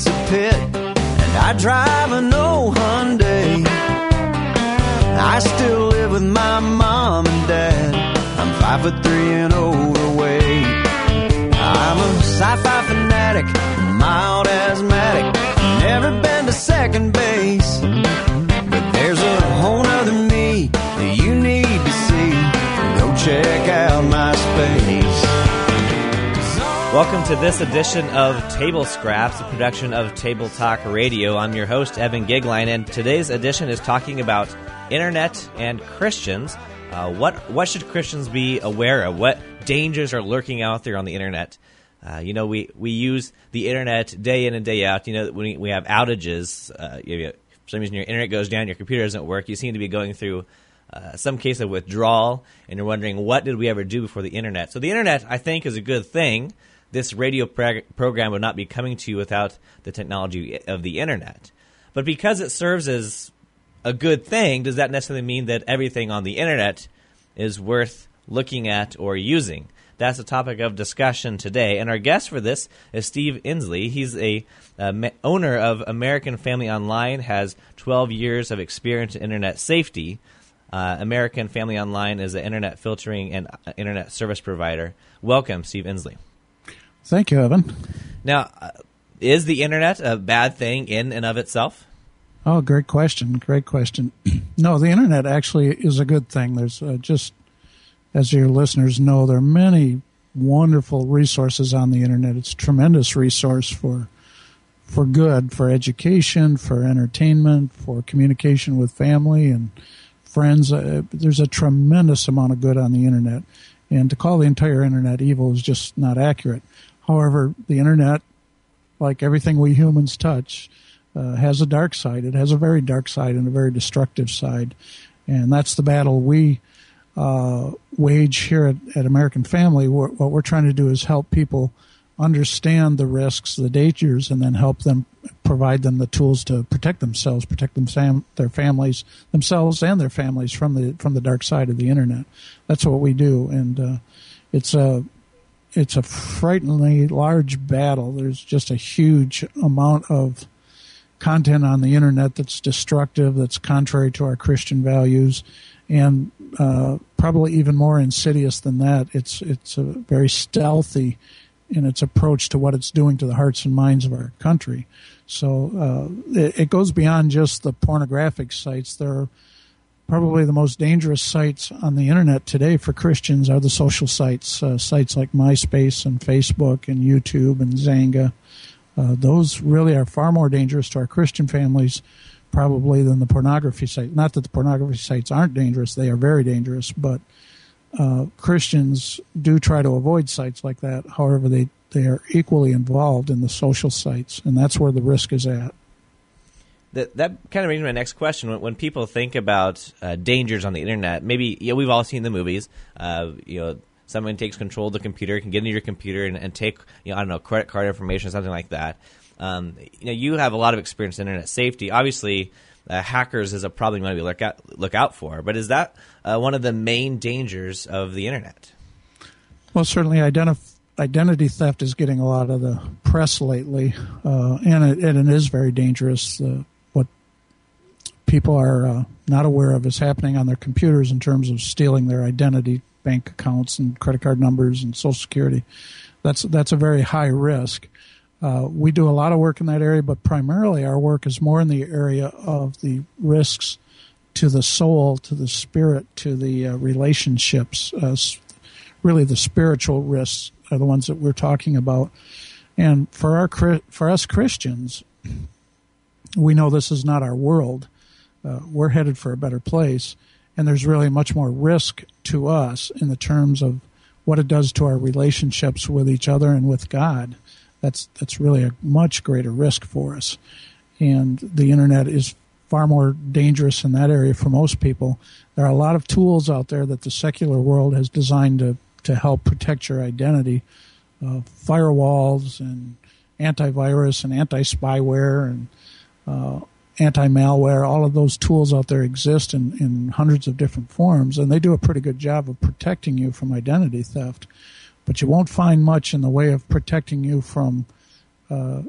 pizza pit, and I drive an old Hyundai. I still live with my mom and dad. I'm five foot three and overweight. I'm a sci-fi fanatic, mild asthmatic. Never been to second base, but there's a whole nother me that you need to see. Go check out my space. Welcome to this edition of Table Scraps, a production of Table Talk Radio. I'm your host, Evan Gigline, and today's edition is talking about internet and Christians. Uh, what what should Christians be aware of? What dangers are lurking out there on the internet? Uh, you know, we, we use the internet day in and day out. You know, when we, have outages, uh, you for some reason your internet goes down, your computer doesn't work. You seem to be going through uh, some case of withdrawal, and you're wondering what did we ever do before the internet? So the internet, I think, is a good thing. This radio prog- program would not be coming to you without the technology of the internet. But because it serves as a good thing, does that necessarily mean that everything on the internet is worth looking at or using? That's the topic of discussion today. And our guest for this is Steve Ensley. He's a ma- owner of American Family Online, has 12 years of experience in internet safety. Uh, American Family Online is an internet filtering and uh, internet service provider. Welcome, Steve Ensley. Thank you, Evan. Now, uh, is the internet a bad thing in and of itself? Oh, great question. Great question. no, the internet actually is a good thing. There's uh, just, as your listeners know, there are many wonderful resources on the internet. It's a tremendous resource for for good, for education, for entertainment, for communication with family and friends. Uh, there's a tremendous amount of good on the internet. And to call the entire internet evil is just not accurate. However, the internet, like everything we humans touch, uh, has a dark side. It has a very dark side and a very destructive side. And that's the battle we uh, wage here at, at American Family. We're, what we're trying to do is help people understand the risks, the dangers, and then help them provide them the tools to protect themselves, protect them, their families, themselves and their families from the from the dark side of the internet. That's what we do, and uh, it's a it's a frighteningly large battle. There's just a huge amount of content on the internet that's destructive, that's contrary to our Christian values, and uh, probably even more insidious than that. It's it's a very stealthy in its approach to what it's doing to the hearts and minds of our country. So uh, it, it, goes beyond just the pornographic sites. There are probably the most dangerous sites on the internet today for Christians are the social sites, uh, sites like MySpace and Facebook and YouTube and Xanga. Uh, those really are far more dangerous to our Christian families probably than the pornography site. Not that the pornography sites aren't dangerous; they are very dangerous. But uh, Christians do try to avoid sites like that. However, they they are equally involved in the social sites, and that's where the risk is at. That that kind of brings me to my next question. When, when people think about uh, dangers on the internet, maybe know, we've all seen the movies. Uh, you know, someone takes control of the computer, can get into your computer and, and take you know I don't know credit card information, or something like that. Um, you know, you have a lot of experience in internet safety. Obviously, uh, hackers is a problem you want to look out look out for. But is that uh, one of the main dangers of the internet? Well, certainly, identif- identity theft is getting a lot of the press lately, uh, and, it, and it is very dangerous. People are uh, not aware of is happening on their computers in terms of stealing their identity, bank accounts, and credit card numbers, and Social Security. That's that's a very high risk. Uh, we do a lot of work in that area, but primarily our work is more in the area of the risks to the soul, to the spirit, to the uh, relationships. Really, the spiritual risks are the ones that we're talking about. And for our for us Christians, we know this is not our world. Uh, we're headed for a better place, and there's really much more risk to us in the terms of what it does to our relationships with each other and with God that's that's really a much greater risk for us. And the internet is far more dangerous in that area for most people. There are a lot of tools out there that the secular world has designed to to help protect your identity, uh, firewalls and antivirus and anti spyware and uh, anti malware. All of those tools out there exist in, in hundreds of different forms, and they do a pretty good job of protecting you from identity theft but you won't find much in the way of protecting you from uh,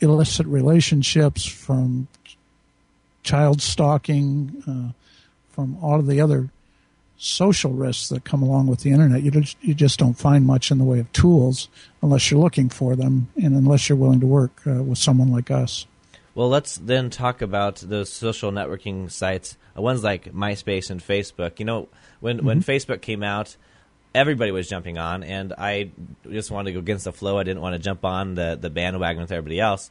illicit relationships, from child stalking, uh, from all of the other social risks that come along with the internet. You just, you just don't find much in the way of tools unless you're looking for them and unless you're willing to work uh, with someone like us. Well, let's then talk about those social networking sites, uh, ones like MySpace and Facebook. You know, when mm-hmm. when Facebook came out, everybody was jumping on, and I just wanted to go against the flow. I didn't want to jump on the the bandwagon with everybody else.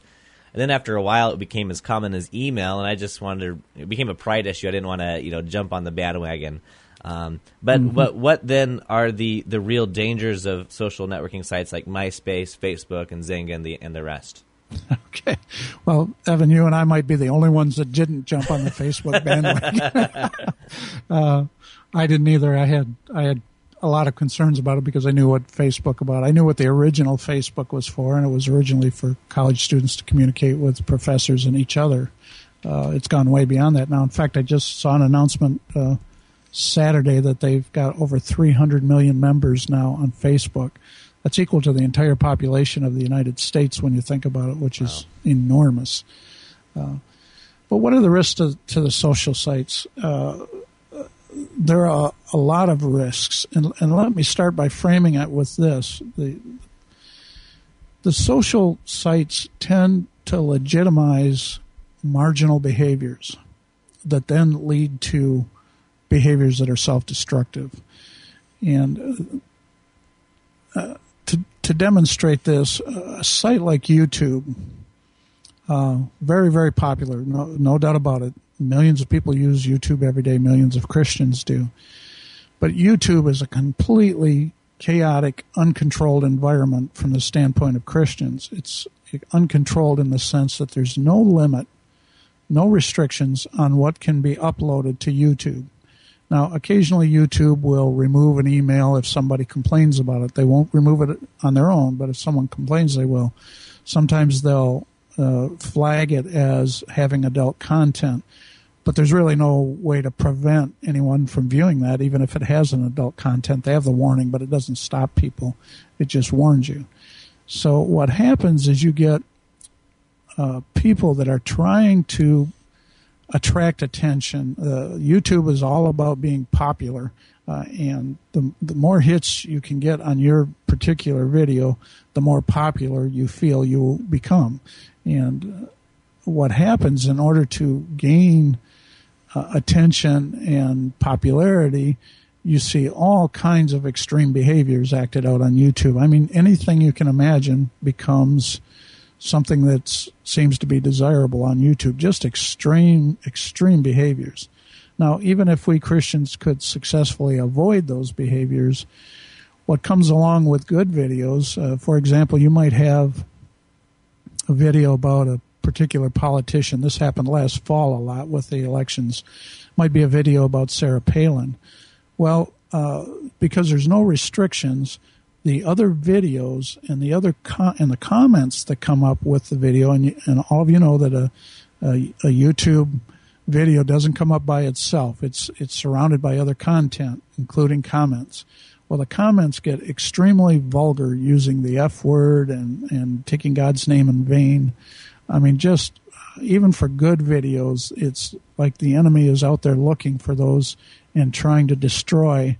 And then after a while, it became as common as email, and I just wanted to. It became a pride issue. I didn't want to, you know, jump on the bandwagon. Um, but mm-hmm. what what then are the, the real dangers of social networking sites like MySpace, Facebook, and Xanga, and the and the rest? Okay, well, Evan, you and I might be the only ones that didn't jump on the Facebook bandwagon. uh, I didn't either. I had I had a lot of concerns about it because I knew what Facebook about. I knew what the original Facebook was for, and it was originally for college students to communicate with professors and each other. Uh, it's gone way beyond that now. In fact, I just saw an announcement uh, Saturday that they've got over 300 million members now on Facebook. That's equal to the entire population of the United States when you think about it, which is enormous. Uh, but what are the risks to, to the social sites? Uh, there are a lot of risks, and, and let me start by framing it with this: the the social sites tend to legitimize marginal behaviors that then lead to behaviors that are self-destructive, and uh, to demonstrate this, a site like YouTube, uh, very very popular, no no doubt about it Millions of people use YouTube every day. Millions of Christians do. But YouTube is a completely chaotic, uncontrolled environment from the standpoint of Christians. It's uncontrolled in the sense that there's no limit, no restrictions on what can be uploaded to YouTube. Now, occasionally YouTube will remove an email if somebody complains about it. They won't remove it on their own, but if someone complains, they will. Sometimes they'll uh, flag it as having adult content but there's really no way to prevent anyone from viewing that, even if it has an adult content. They have the warning, but it doesn't stop people. It just warns you. So what happens is you get uh, people that are trying to attract attention. Uh, YouTube is all about being popular, uh, and the the more hits you can get on your particular video, the more popular you feel you will become. And uh, what happens in order to gain uh, attention and popularity, you see all kinds of extreme behaviors acted out on YouTube. I mean, anything you can imagine becomes something that seems to be desirable on YouTube. Just extreme, extreme behaviors. Now, even if we Christians could successfully avoid those behaviors, what comes along with good videos, uh, for example, you might have a video about a particular politician. This happened last fall a lot with the elections. Might be a video about Sarah Palin. Well, uh, because there's no restrictions, the other videos and the other and the comments that come up with the video, and, and all of you know that a, a, a YouTube video doesn't come up by itself. It's it's surrounded by other content, including comments. Well, the comments get extremely vulgar, using the F word and and taking God's name in vain. I mean, just even for good videos, it's like the enemy is out there looking for those and trying to destroy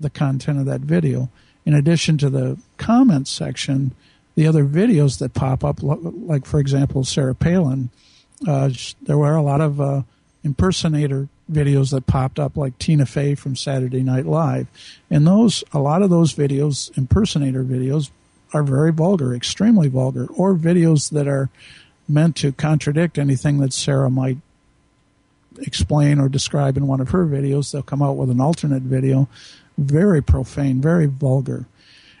the content of that video. In addition to the comments section, the other videos that pop up, like for example, Sarah Palin, uh, there were a lot of uh, impersonator videos that popped up, like Tina Fey from Saturday Night Live, and those a lot of those videos, impersonator videos, are very vulgar, extremely vulgar, or videos that are meant to contradict anything that Sarah might explain or describe in one of her videos. They'll come out with an alternate video, very profane, very vulgar.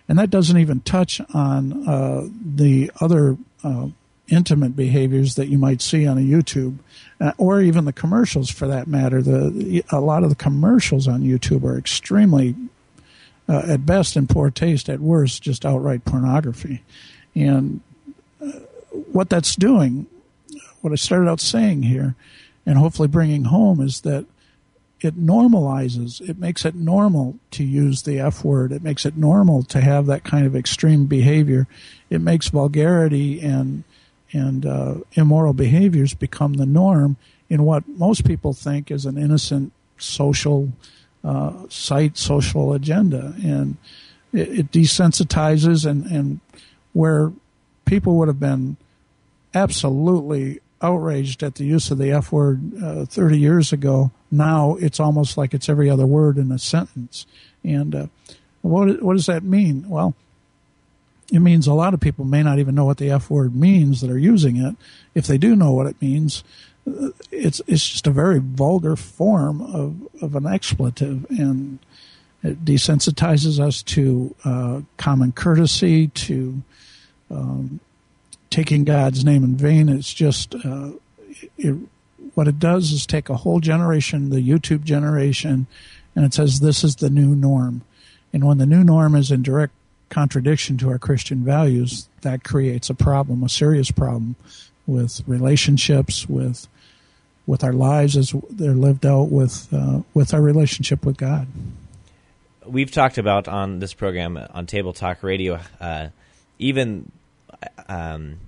And that doesn't even touch on uh, the other uh, intimate behaviors that you might see on a YouTube, uh, or even the commercials for that matter. The a lot of the commercials on YouTube are extremely, uh, at best, in poor taste. At worst, just outright pornography. And what that's doing, what I started out saying here, and hopefully bringing home is that it normalizes, it makes it normal to use the F word. It makes it normal to have that kind of extreme behavior. It makes vulgarity and and uh, immoral behaviors become the norm in what most people think is an innocent social uh, site, social agenda, and it, it desensitizes and and where people would have been absolutely outraged at the use of the F word uh, 30 years ago. Now it's almost like it's every other word in a sentence. And uh, what what does that mean? Well, it means a lot of people may not even know what the F word means that are using it. If they do know what it means, uh, it's it's just a very vulgar form of of an expletive, and it desensitizes us to uh, common courtesy, to um, taking God's name in vain. It's just uh, it, what it does is take a whole generation, the YouTube generation, and it says this is the new norm. And when the new norm is in direct contradiction to our Christian values, that creates a problem, a serious problem with relationships, with with our lives as they're lived out, with uh, with our relationship with God. We've talked about on this program on Table Talk Radio, uh, even um,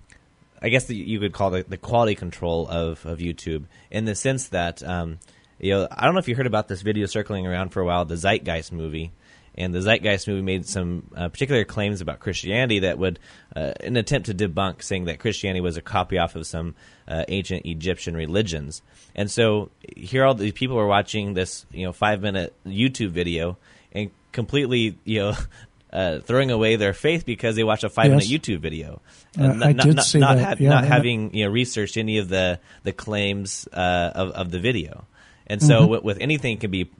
I guess the, you could call the, the quality control of, of YouTube in the sense that um, you know I don't know if you heard about this video circling around for a while, the Zeitgeist movie. And the Zeitgeist movie made some uh, particular claims about Christianity that would, uh, an attempt to debunk, saying that Christianity was a copy off of some uh, ancient Egyptian religions. And so here, all these people were watching this, you know, five minute YouTube video and completely, you know, uh, throwing away their faith because they watched a five Yes. minute YouTube video. Uh, I not, did not, see not, that, ha- yeah, not and- having you know researched any of the the claims uh, of of the video. And so Mm-hmm. with, with anything can be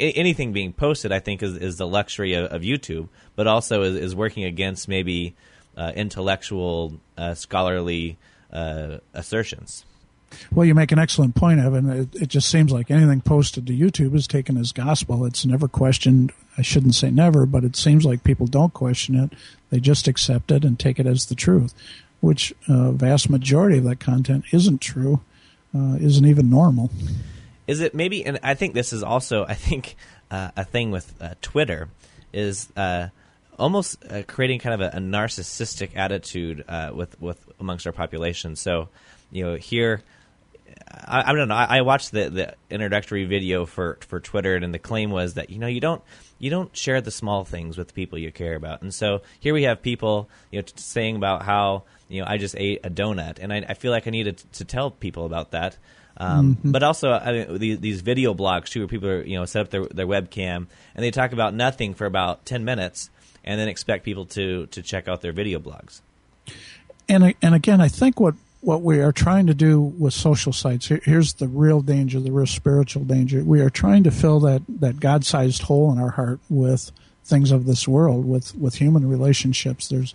anything being posted, I think is, is the luxury of, of YouTube, but also is, is working against maybe uh, intellectual, uh, scholarly uh, assertions. Well, you make an excellent point, Evan. It, it just seems like anything posted to YouTube is taken as gospel. It's never questioned. I shouldn't say never, but it seems like people don't question it. They just accept it and take it as the truth, which uh, vast majority of that content isn't true, uh, isn't even normal. Is it maybe? And I think this is also, I think, uh, a thing with uh, Twitter is uh, almost uh, creating kind of a, a narcissistic attitude uh, with with amongst our population. So, you know, here. I, I don't know. I, I watched the, the introductory video for, for Twitter, and the claim was that you know you don't you don't share the small things with the people you care about. And so here we have people you know t- saying about how you know I just ate a donut, and I, I feel like I needed to tell people about that. Um, But also, I mean, these, these video blogs too, where people are, you know set up their, their webcam and they talk about nothing for about ten minutes, and then expect people to to check out their video blogs. and and again, I think what what we are trying to do with social sites here, here's the real danger, the real spiritual danger. We are trying to fill that that God-sized hole in our heart with things of this world, with with human relationships. There's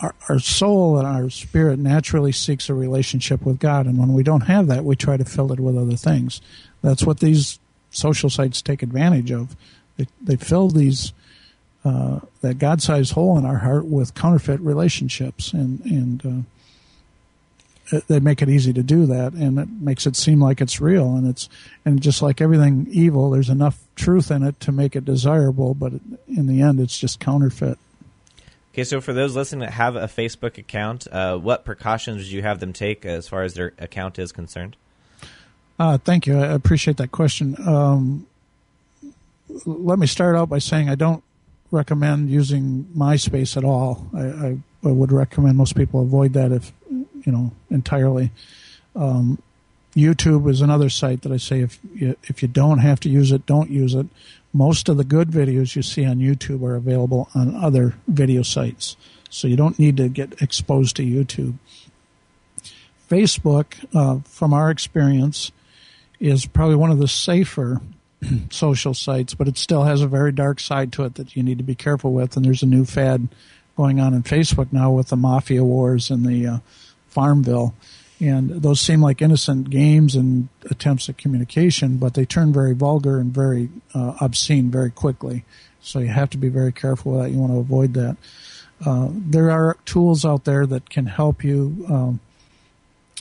our, our soul and our spirit naturally seeks a relationship with God, and when we don't have that, we try to fill it with other things. That's what these social sites take advantage of. They, they fill these uh, that God-sized hole in our heart with counterfeit relationships, and and uh, they make it easy to do that, and it makes it seem like it's real. And it's and just like everything evil, there's enough truth in it to make it desirable, but in the end, it's just counterfeit. Okay, so for those listening that have a Facebook account, uh, what precautions would you have them take as far as their account is concerned? Uh, thank you. I appreciate that question. Um, let me start out by saying I don't recommend using MySpace at all. I, I, I would recommend most people avoid that if you know entirely. Um, YouTube is another site that I say if you, if you don't have to use it, don't use it. Most of the good videos you see on YouTube are available on other video sites, so you don't need to get exposed to YouTube. Facebook, uh, from our experience, is probably one of the safer social sites, but it still has a very dark side to it that you need to be careful with. And there's a new fad going on in Facebook now with the mafia wars and the uh, Farmville. And those seem like innocent games and attempts at communication, but they turn very vulgar and very uh, obscene very quickly. So you have to be very careful with that. You want to avoid that. Uh, there are tools out there that can help you um,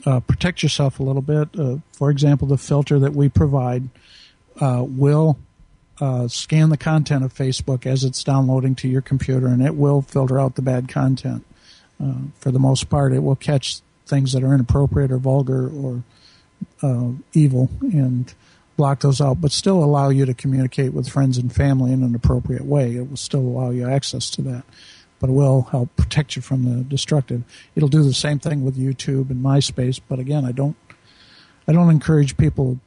uh, protect yourself a little bit. Uh, for example, the filter that we provide uh, will uh, scan the content of Facebook as it's downloading to your computer, and it will filter out the bad content. Uh, for the most part, it will catch things that are inappropriate or vulgar or uh, evil and block those out, but still allow you to communicate with friends and family in an appropriate way. It will still allow you access to that, but it will help protect you from the destructive. It'll do the same thing with YouTube and MySpace, but again, I don't, I don't encourage people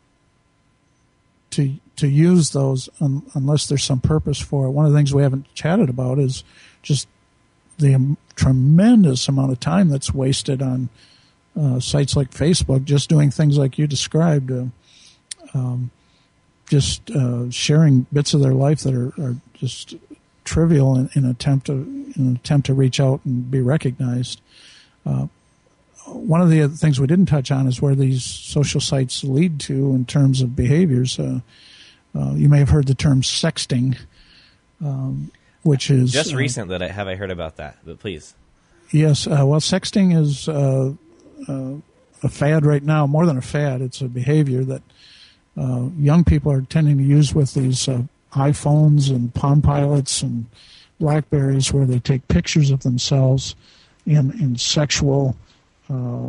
to to use those un, unless there's some purpose for it. One of the things we haven't chatted about is just the tremendous amount of time that's wasted on uh, sites like Facebook, just doing things like you described, uh, um, just uh, sharing bits of their life that are, are just trivial in, in, attempt to in an attempt to reach out and be recognized. Uh, one of the things we didn't touch on is where these social sites lead to in terms of behaviors. Uh, uh, you may have heard the term sexting, um, which is just recent that I have I heard about that. But please, yes. well, sexting is uh, a fad right now, more than a fad. It's a behavior that uh, young people are tending to use with these uh, iPhones and Palm Pilots and Blackberries, where they take pictures of themselves in in sexual uh,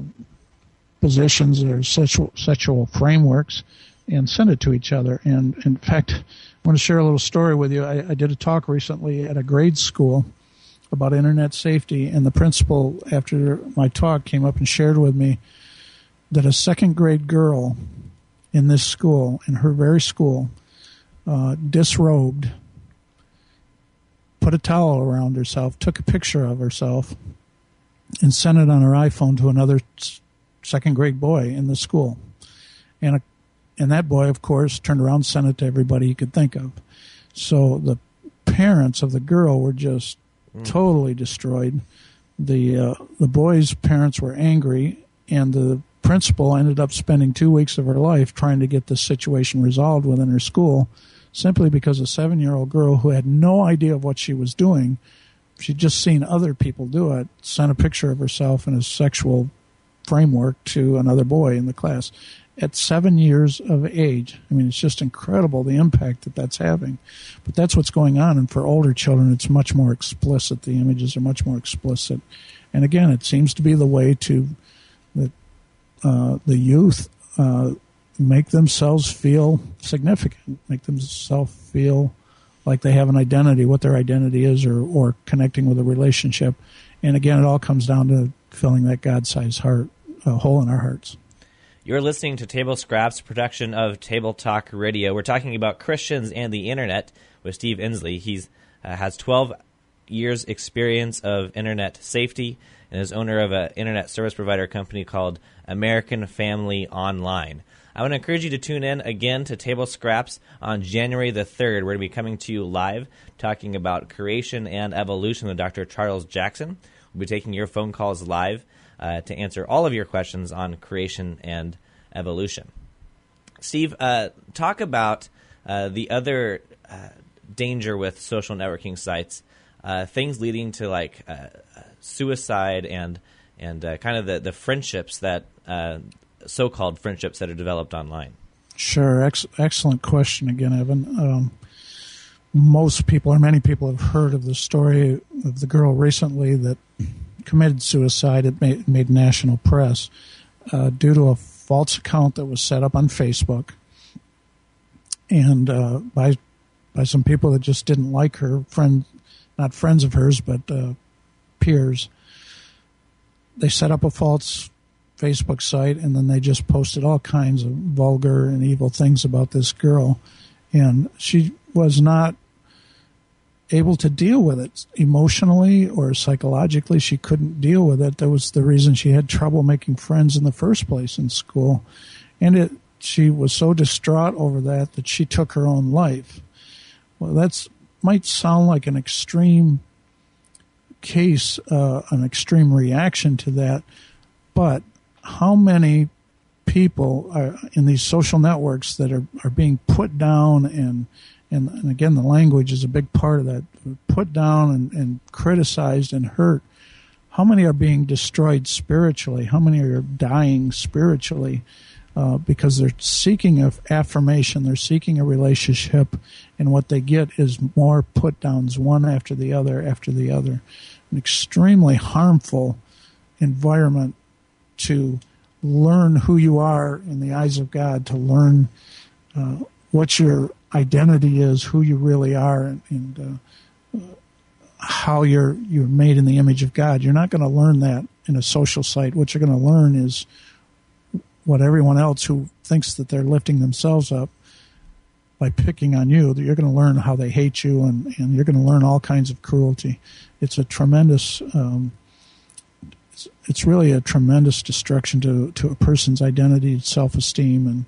positions or sexual sexual frameworks and send it to each other. And in fact, I want to share a little story with you. I, I did a talk recently at a grade school about internet safety, and the principal, after my talk, came up and shared with me that a second grade girl in this school, in her very school, uh, disrobed, put a towel around herself, took a picture of herself, and sent it on her iPhone to another second grade boy in the school. And a, and that boy, of course, turned around and sent it to everybody he could think of. So the parents of the girl were just mm. totally destroyed. The uh, the boy's parents were angry, and the principal ended up spending two weeks of her life trying to get this situation resolved within her school, simply because a seven year old girl who had no idea of what she was doing, she'd just seen other people do it, sent a picture of herself in a sexual framework to another boy in the class at seven years of age. I mean, it's just incredible the impact that that's having. But that's what's going on. And for older children, it's much more explicit. The images are much more explicit. And again, it seems to be the way to that uh, the youth uh, make themselves feel significant, make themselves feel like they have an identity, what their identity is, or, or connecting with a relationship. And again, it all comes down to filling that God sized heart, uh, hole in our hearts. You're listening to Table Scraps, production of Table Talk Radio. We're talking about Christians and the internet with Steve Ensley. He uh, has 12 years experience of internet safety and is owner of an internet service provider company called American Family Online. I want to encourage you to tune in again to Table Scraps on January the 3rd. We're going to be coming to you live talking about creation and evolution with Dr. Charles Jackson. We'll be taking your phone calls live uh, to answer all of your questions on creation and evolution. Steve, uh, talk about uh, the other uh, danger with social networking sites, uh, things leading to like uh, suicide and and kind of the, the friendships that so-called friendships that are developed online. Sure, Ex- excellent question again, Evan. Um, most people, or many people, have heard of the story of the girl recently that committed suicide. It made, made national press uh, due to a false account that was set up on Facebook and uh, by by some people that just didn't like her, friend, not friends of hers, but uh, peers. They set up a false Facebook site and then they just posted all kinds of vulgar and evil things about this girl, and she was not able to deal with it emotionally or psychologically. She couldn't deal with it. That was the reason she had trouble making friends in the first place in school. And it, she was so distraught over that that she took her own life. Well, that's might sound like an extreme case, uh, an extreme reaction to that, but how many people are in these social networks that are, are being put down and and, and again, the language is a big part of that. Put down and, and criticized and hurt. How many are being destroyed spiritually? How many are dying spiritually uh, because they're seeking a affirmation, they're seeking a relationship, and what they get is more put downs, one after the other after the other. An extremely harmful environment to learn who you are in the eyes of God, to learn uh, what your identity is, who you really are, and, and uh, how you're you're made in the image of God. You're not going to learn that in a social site. What you're going to learn is what everyone else who thinks that they're lifting themselves up by picking on you. That you're going to learn how they hate you, and, and you're going to learn all kinds of cruelty. It's a tremendous. Um, it's, it's really a tremendous destruction to, to a person's identity, self esteem, and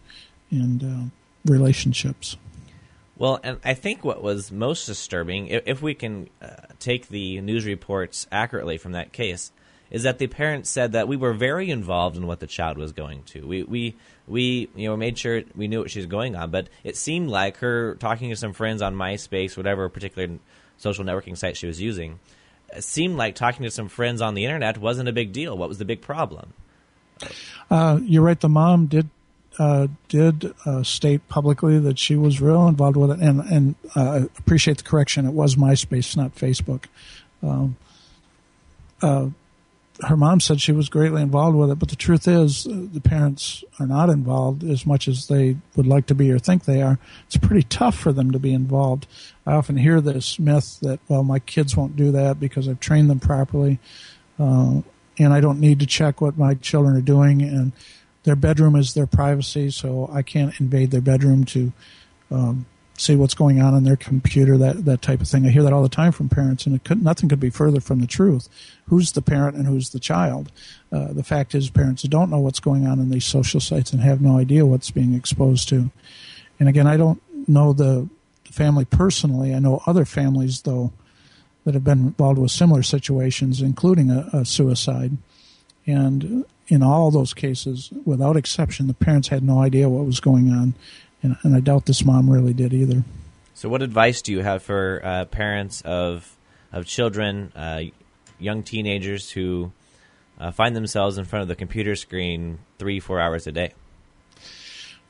and uh, relationships. Well, and I think what was most disturbing, if, if we can uh, take the news reports accurately from that case, is that the parents said that we were very involved in what the child was going to. We we we you know made sure we knew what she was going on, but it seemed like her talking to some friends on MySpace, whatever particular social networking site she was using, seemed like talking to some friends on the internet wasn't a big deal. What was the big problem? Uh, you're right. The mom did uh, did uh, state publicly that she was real involved with it, and and uh, appreciate the correction. It was MySpace, not Facebook. Um, uh, her mom said she was greatly involved with it, but the truth is, uh, the parents are not involved as much as they would like to be or think they are. It's pretty tough for them to be involved. I often hear this myth that, well, my kids won't do that because I've trained them properly, uh, and I don't need to check what my children are doing, and their bedroom is their privacy, so I can't invade their bedroom to um, see what's going on on their computer, that that type of thing. I hear that all the time from parents, and could, nothing could be further from the truth. Who's the parent and who's the child? Uh, the fact is, parents don't know what's going on in these social sites and have no idea what's being exposed to. And again, I don't know the family personally. I know other families though that have been involved with similar situations, including a, a suicide. And in all those cases, without exception, the parents had no idea what was going on and, and I doubt this mom really did either. So, what advice do you have for uh, parents of of children, uh, young teenagers who uh, find themselves in front of the computer screen three, four hours a day?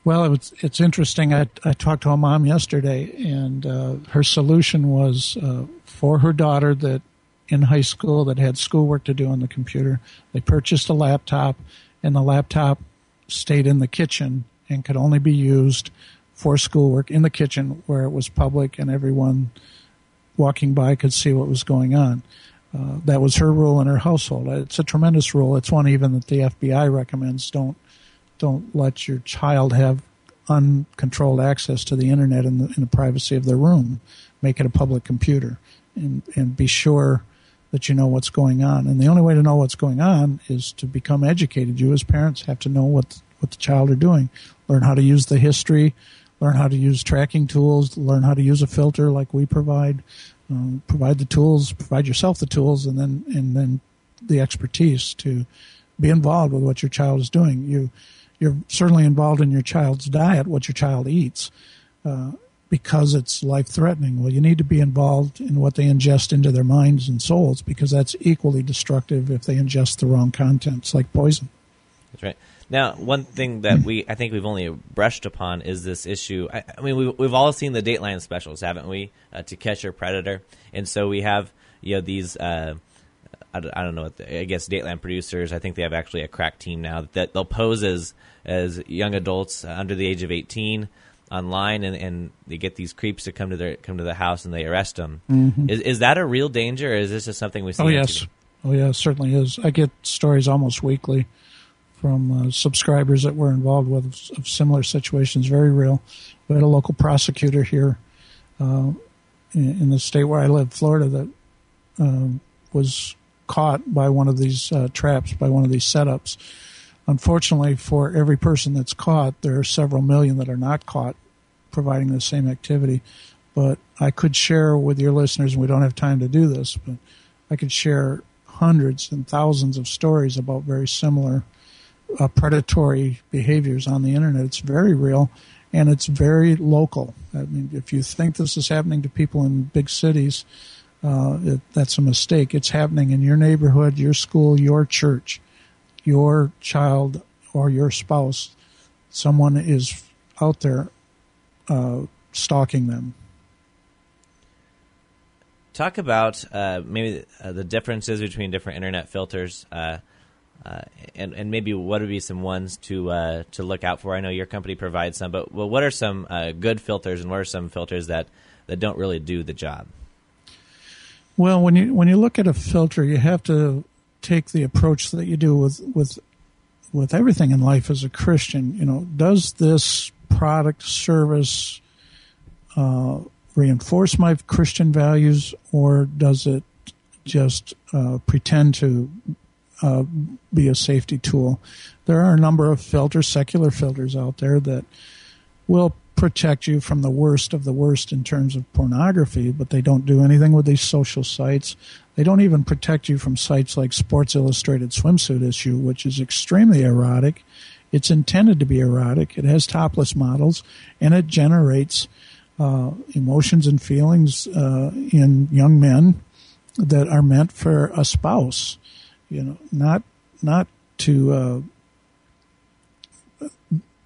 Well, it's it's interesting. I, I talked to a mom yesterday, and uh, her solution was uh, for her daughter that in high school that had schoolwork to do on the computer. They purchased a laptop, and the laptop stayed in the kitchen and could only be used for schoolwork in the kitchen where it was public and everyone walking by could see what was going on. Uh, that was her rule in her household. It's a tremendous rule. It's one even that the FBI recommends. Don't don't let your child have uncontrolled access to the internet in the, in the privacy of their room. Make it a public computer, and and be sure that you know what's going on. And the only way to know what's going on is to become educated. You as parents have to know what what the child are doing. Learn how to use the history, learn how to use tracking tools, learn how to use a filter like we provide. Um, provide the tools, provide yourself the tools, and then and then the expertise to be involved with what your child is doing. You you're certainly involved in your child's diet, what your child eats, uh, because it's life threatening. Well, you need to be involved in what they ingest into their minds and souls because that's equally destructive if they ingest the wrong contents, like poison. That's right. Now, one thing that we I think we've only brushed upon is this issue. I, I mean, we've, we've all seen the Dateline specials, haven't we? Uh, to Catch a Predator, and so we have you know these. Uh, I, I don't know. The, I guess Dateline producers. I think they have actually a crack team now that they'll pose as as young adults under the age of eighteen online, and, and they get these creeps to come to their come to the house and they arrest them. Mm-hmm. Is is that a real danger, or is this just something we see? Oh yes, oh yeah, certainly is. I get stories almost weekly from uh, subscribers that were involved with of similar situations. Very real. We had a local prosecutor here uh, in, in, the state where I live, Florida, that um, was caught by one of these uh, traps, by one of these setups. Unfortunately, for every person that's caught, there are several million that are not caught providing the same activity. But I could share with your listeners, and we don't have time to do this, but I could share hundreds and thousands of stories about very similar uh, predatory behaviors on the internet. It's very real and it's very local. I mean, if you think this is happening to people in big cities, uh, it, that's a mistake. It's happening in your neighborhood, your school, your church, your child, or your spouse. someone is out there uh, stalking them. Talk about uh, maybe uh, the differences between different internet filters, uh, uh and and maybe what would be some ones to uh, to look out for. I know your company provides some, but well, what are some uh, good filters, and what are some filters that, that don't really do the job? Well, when you when you look at a filter, you have to take the approach that you do with with with everything in life as a Christian. You know, does this product service uh, reinforce my Christian values, or does it just uh, pretend to uh, be a safety tool? There are a number of filters, secular filters out there that will protect you from the worst of the worst in terms of pornography, but they don't do anything with these social sites. They don't even protect you from sites like Sports Illustrated Swimsuit Issue, which is extremely erotic. It's intended to be erotic. It has topless models, and it generates uh, emotions and feelings uh, in young men that are meant for a spouse. You know, not not to uh,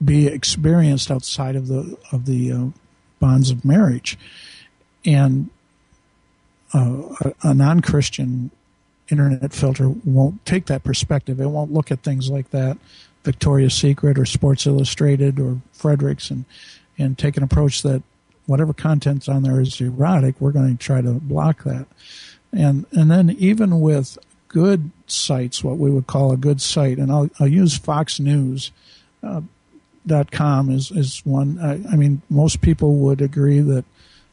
be experienced outside of the of the uh, bonds of marriage, and uh, a, a non Christian internet filter won't take that perspective. It won't look at things like that, Victoria's Secret or Sports Illustrated or Fredericks, and and take an approach that whatever content's on there is erotic. We're going to try to block that, and and then even with good sites, what we would call a good site, and I'll, I'll use Fox News. Uh, dot com is is one. I, I, mean, most people would agree that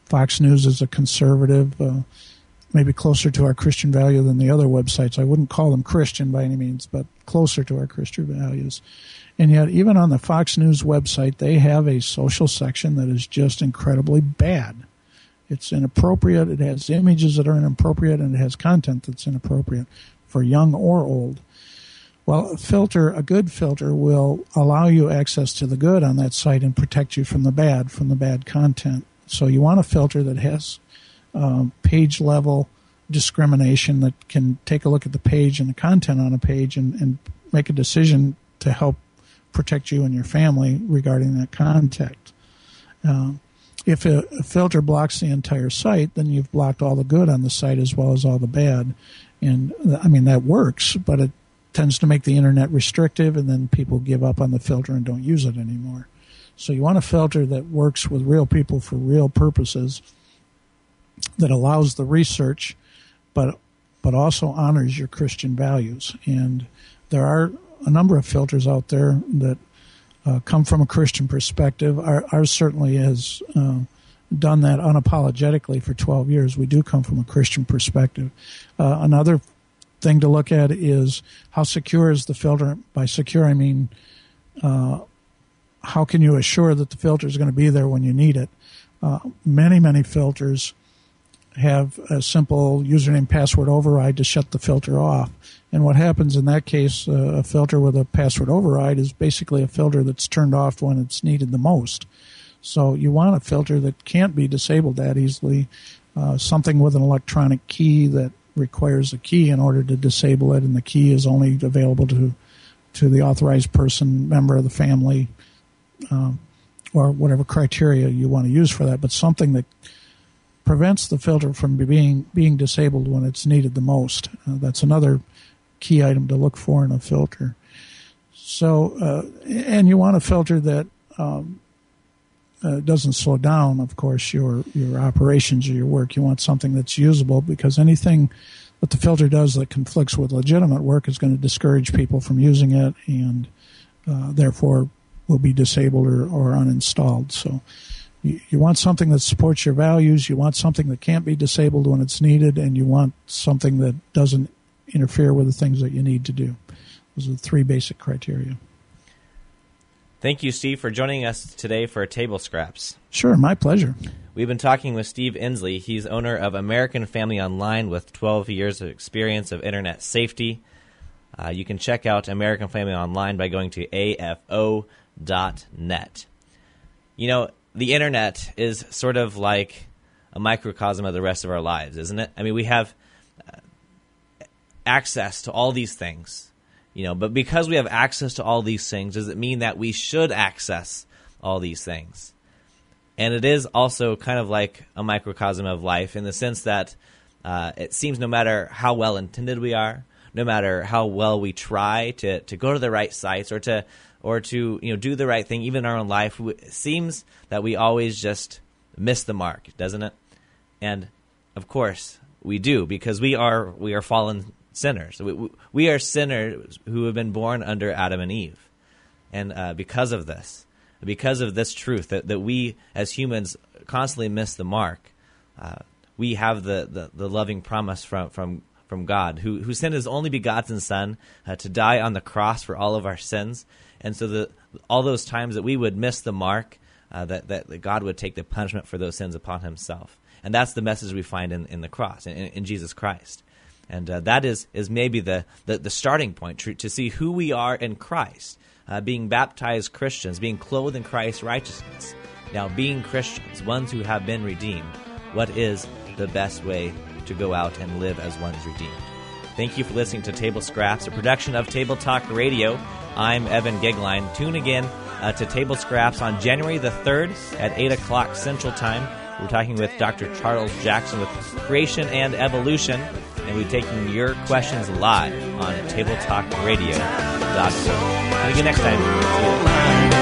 Fox News is a conservative, uh, maybe closer to our Christian value than the other websites. I wouldn't call them Christian by any means, but closer to our Christian values. And yet, even on the Fox News website, they have a social section that is just incredibly bad. It's inappropriate. It has images that are inappropriate, and it has content that's inappropriate for young or old. Well, a filter, a good filter will allow you access to the good on that site and protect you from the bad, from the bad content. So you want a filter that has um, page level discrimination that can take a look at the page and the content on a page and, and make a decision to help protect you and your family regarding that content. Uh, if a, a, filter blocks the entire site, then you've blocked all the good on the site as well as all the bad. And I mean, that works, but it tends to make the internet restrictive, and then people give up on the filter and don't use it anymore. So you want a filter that works with real people for real purposes, that allows the research, but but also honors your Christian values. And there are a number of filters out there that uh, come from a Christian perspective. Our, ours certainly has uh, done that unapologetically for 12 years. We do come from a Christian perspective. Uh, another thing to look at is how secure is the filter. By secure, I mean uh, how can you assure that the filter is going to be there when you need it. Uh, many, many filters have a simple username password override to shut the filter off. And what happens in that case, uh, a filter with a password override is basically a filter that's turned off when it's needed the most. So you want a filter that can't be disabled that easily, uh, something with an electronic key that requires a key in order to disable it, and the key is only available to to the authorized person, member of the family, um, or whatever criteria you want to use for that. But something that prevents the filter from being being disabled when it's needed the most. Uh, that's another key item to look for in a filter. So, uh, and you want a filter that um, uh, doesn't slow down, of course, your your operations or your work. You want something that's usable because anything that the filter does that conflicts with legitimate work is going to discourage people from using it, and uh, therefore will be disabled or, or uninstalled. So. You, you want something that supports your values. You want something that can't be disabled when it's needed, and you want something that doesn't interfere with the things that you need to do. Those are the three basic criteria. Thank you, Steve, for joining us today for Table Scraps. Sure, my pleasure. We've been talking with Steve Ensley. He's owner of American Family Online with 12 years of experience of internet safety. Uh, you can check out American Family Online by going to afo.net. You know, the internet is sort of like a microcosm of the rest of our lives, isn't it? I mean, we have uh, access to all these things You know, but because we have access to all these things, does it mean that we should access all these things? And it is also kind of like a microcosm of life in the sense that uh, it seems no matter how well intended we are, no matter how well we try to, to go to the right sites or to or to you know do the right thing, even in our own life, it seems that we always just miss the mark, doesn't it? And of course we do because we are we are fallen sinners. We, we are sinners who have been born under Adam and Eve, and uh, because of this, because of this truth that, that we as humans constantly miss the mark, uh, we have the, the, the loving promise from from from God, who who sent His only begotten Son uh, to die on the cross for all of our sins, and so the all those times that we would miss the mark, uh, that, that, that God would take the punishment for those sins upon Himself, and that's the message we find in, in the cross, in, in Jesus Christ, and uh, that is is maybe the, the, the starting point to, to see who we are in Christ, uh, being baptized Christians, being clothed in Christ's righteousness. Now, being Christians, ones who have been redeemed, what is the best way to go out and live as one's redeemed? Thank you for listening to Table Scraps, a production of Table Talk Radio. I'm Evan Goeglein. Tune again uh, to Table Scraps on January the 3rd at 8 o'clock Central Time. We're talking with Dr. Charles Jackson with Creation and Evolution, and we're taking your questions live on tabletalkradio.org. And again next time.